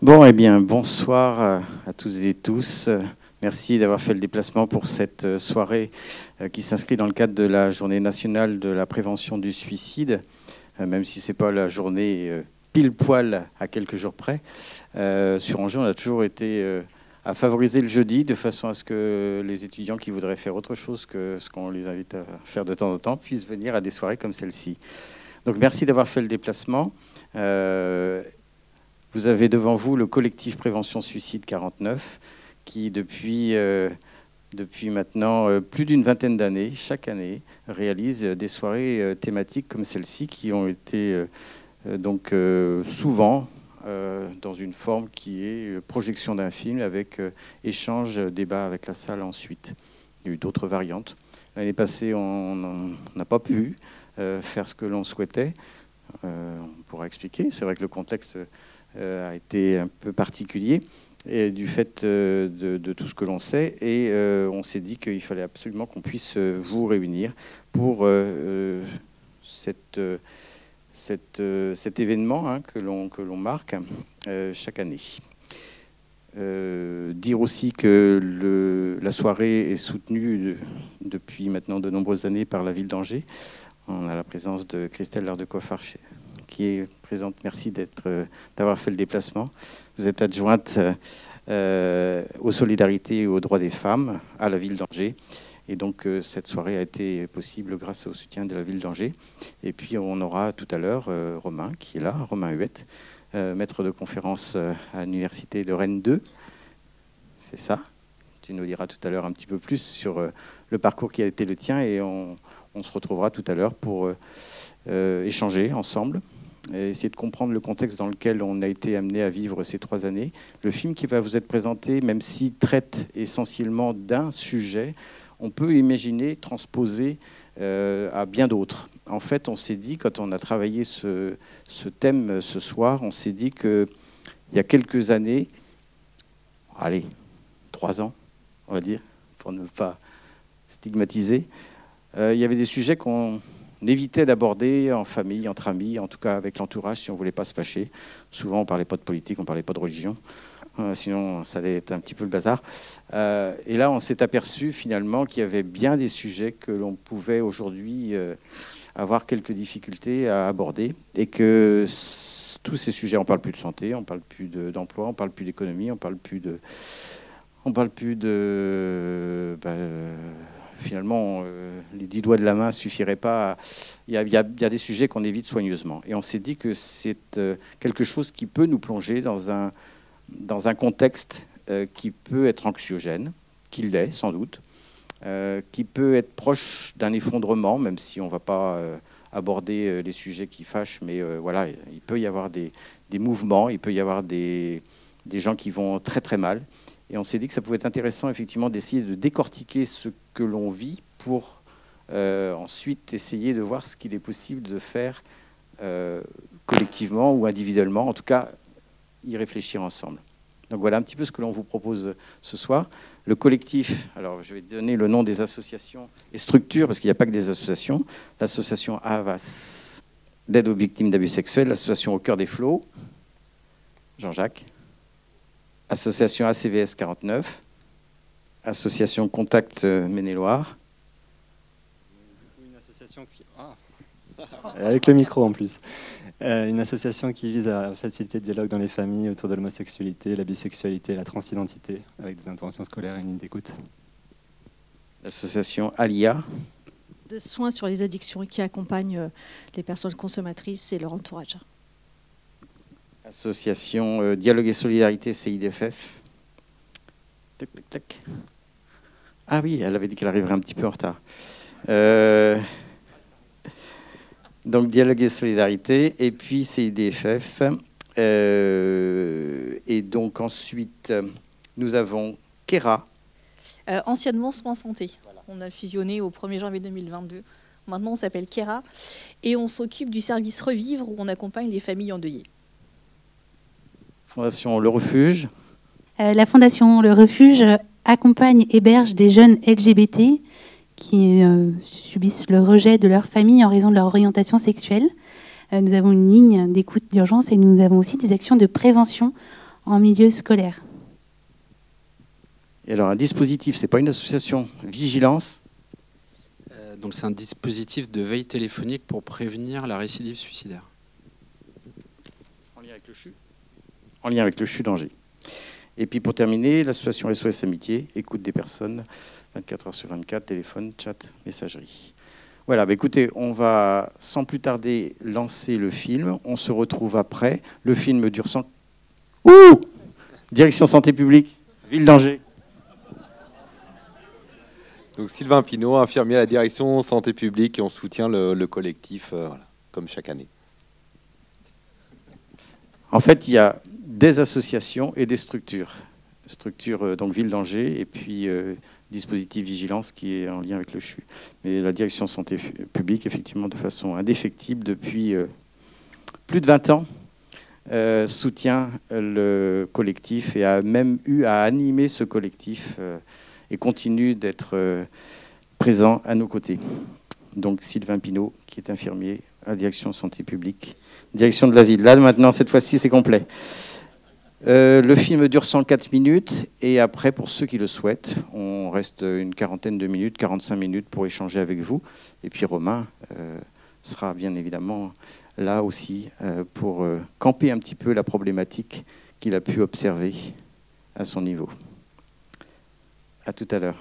Bon, eh bien, bonsoir à tous et tous. Merci d'avoir fait le déplacement pour cette soirée qui s'inscrit dans le cadre de la journée nationale de la prévention du suicide, même si ce n'est pas la journée pile poil à quelques jours près. Sur Angers, on a toujours été à favoriser le jeudi de façon à ce que les étudiants qui voudraient faire autre chose que ce qu'on les invite à faire de temps en temps puissent venir à des soirées comme celle-ci. Donc merci d'avoir fait le déplacement. Euh, vous avez devant vous le collectif Prévention Suicide 49 qui depuis, euh, depuis maintenant euh, plus d'une vingtaine d'années, chaque année, réalise des soirées thématiques comme celle-ci qui ont été donc souvent euh, dans une forme qui est euh, projection d'un film avec euh, échange, débat avec la salle ensuite. Il y a eu d'autres variantes. L'année passée, on n'a pas pu faire ce que l'on souhaitait. on pourra expliquer. C'est vrai que le contexte a été un peu particulier du fait de, tout ce que l'on sait. Et on s'est dit qu'il fallait absolument qu'on puisse vous réunir pour euh, cet événement hein, que l'on marque euh, chaque année. Euh, dire aussi que la soirée est soutenue depuis maintenant de nombreuses années par la ville d'Angers. On a la présence de Christelle Lardecoffard qui est présente. Merci d'avoir fait le déplacement. Vous êtes adjointe aux solidarités et aux droits des femmes à la ville d'Angers. Et donc euh, cette soirée a été possible grâce au soutien de la ville d'Angers. Et puis on aura tout à l'heure euh, Romain qui est là, Romain Huette, euh, maître de conférence à l'université de Rennes 2. C'est ça? Tu nous diras tout à l'heure un petit peu plus sur le parcours qui a été le tien et on, se retrouvera tout à l'heure pour échanger ensemble. Et essayer de comprendre le contexte dans lequel on a été amené à vivre ces trois années. Le film qui va vous être présenté, même s'il traite essentiellement d'un sujet, on peut imaginer transposer euh, à bien d'autres. En fait, on s'est dit, quand on a travaillé ce, thème euh, ce soir, on s'est dit qu'il y a quelques années, allez, trois ans, on va dire, pour ne pas stigmatiser, euh, il y avait des sujets qu'on évitait d'aborder en famille, entre amis, en tout cas avec l'entourage, si on ne voulait pas se fâcher. Souvent, on ne parlait pas de politique, on ne parlait pas de religion. Euh, sinon ça allait être un petit peu le bazar. Euh, et là, on s'est aperçu finalement qu'il y avait bien des sujets que l'on pouvait aujourd'hui euh, avoir quelques difficultés à aborder et que tous ces sujets, on parle plus de santé, on parle plus d'emploi, on parle plus d'économie, on parle plus de, on parle plus de, bah, finalement, les dix doigts de la main suffiraient pas. Il y, a, des sujets qu'on évite soigneusement. Et on s'est dit que c'est quelque chose qui peut nous plonger dans un dans un contexte euh, qui peut être anxiogène, qui l'est sans doute, euh, qui peut être proche d'un effondrement, même si on ne va pas euh, aborder les sujets qui fâchent, mais voilà, il peut y avoir des, mouvements, il peut y avoir des, des, gens qui vont très très mal. Et on s'est dit que ça pouvait être intéressant effectivement d'essayer de décortiquer ce que l'on vit pour ensuite essayer de voir ce qu'il est possible de faire collectivement ou individuellement, en tout cas y réfléchir ensemble. Donc voilà un petit peu ce que l'on vous propose ce soir. Le collectif, alors je vais donner le nom des associations et structures, parce qu'il n'y a pas que des associations. L'association AVAS d'aide aux victimes d'abus sexuels, l'association Au cœur des flots, Jean-Jacques, association ACVS 49, association Contact Maine-et-Loire. Ah. Avec le micro en plus. Euh, une association qui vise à faciliter le dialogue dans les familles autour de l'homosexualité, la bisexualité, la transidentité, avec des interventions scolaires et une ligne d'écoute. L'association ALIA. De soins sur les addictions qui accompagnent euh, les personnes consommatrices et leur entourage. Association euh, Dialogue et Solidarité CIDFF. Tac. Ah oui, elle avait dit qu'elle arriverait un petit peu en retard. Euh, donc dialogue et solidarité, et puis CIDFF. Euh, et donc ensuite, nous avons Kera. Anciennement Soins Santé. On a fusionné au 1er janvier 2022. Maintenant, on s'appelle Kera et on s'occupe du service Revivre où on accompagne les familles endeuillées. Fondation Le Refuge. Euh, la Fondation Le Refuge accompagne, héberge des jeunes LGBT qui euh, subissent le rejet de leur famille en raison de leur orientation sexuelle. Euh, nous avons une ligne d'écoute d'urgence et nous avons aussi des actions de prévention en milieu scolaire. Et alors un dispositif, c'est pas une association vigilance. Euh, donc c'est un dispositif de veille téléphonique pour prévenir la récidive suicidaire. En lien avec le CHU En lien avec le CHU d'Angers. Et puis pour terminer, l'association SOS Amitié, écoute des personnes, 24 heures sur 24, téléphone, chat, messagerie. Voilà, bah écoutez, on va sans plus tarder lancer le film. On se retrouve après. Le film dure 100... Ouh Direction santé publique, ville d'Angers. Donc Sylvain Pinault, infirmier à la direction santé publique, et on soutient le, le collectif, euh, comme chaque année. En fait, il y a des associations et des structures. Structure euh, donc Ville d'Angers et puis euh, dispositif vigilance qui est en lien avec le CHU. Mais la direction santé publique, effectivement, de façon indéfectible depuis euh, plus de 20 ans, soutient le collectif et a même eu à animer ce collectif et continue d'être présent à nos côtés. Donc Sylvain Pinault, qui est infirmier la direction santé publique, direction de la ville. Là, maintenant, cette fois-ci, c'est complet. Euh, le film dure 104 minutes et après, pour ceux qui le souhaitent, on reste une quarantaine de minutes, 45 minutes pour échanger avec vous. Et puis Romain euh, sera bien évidemment là aussi euh, pour camper un petit peu la problématique qu'il a pu observer à son niveau. À tout à l'heure.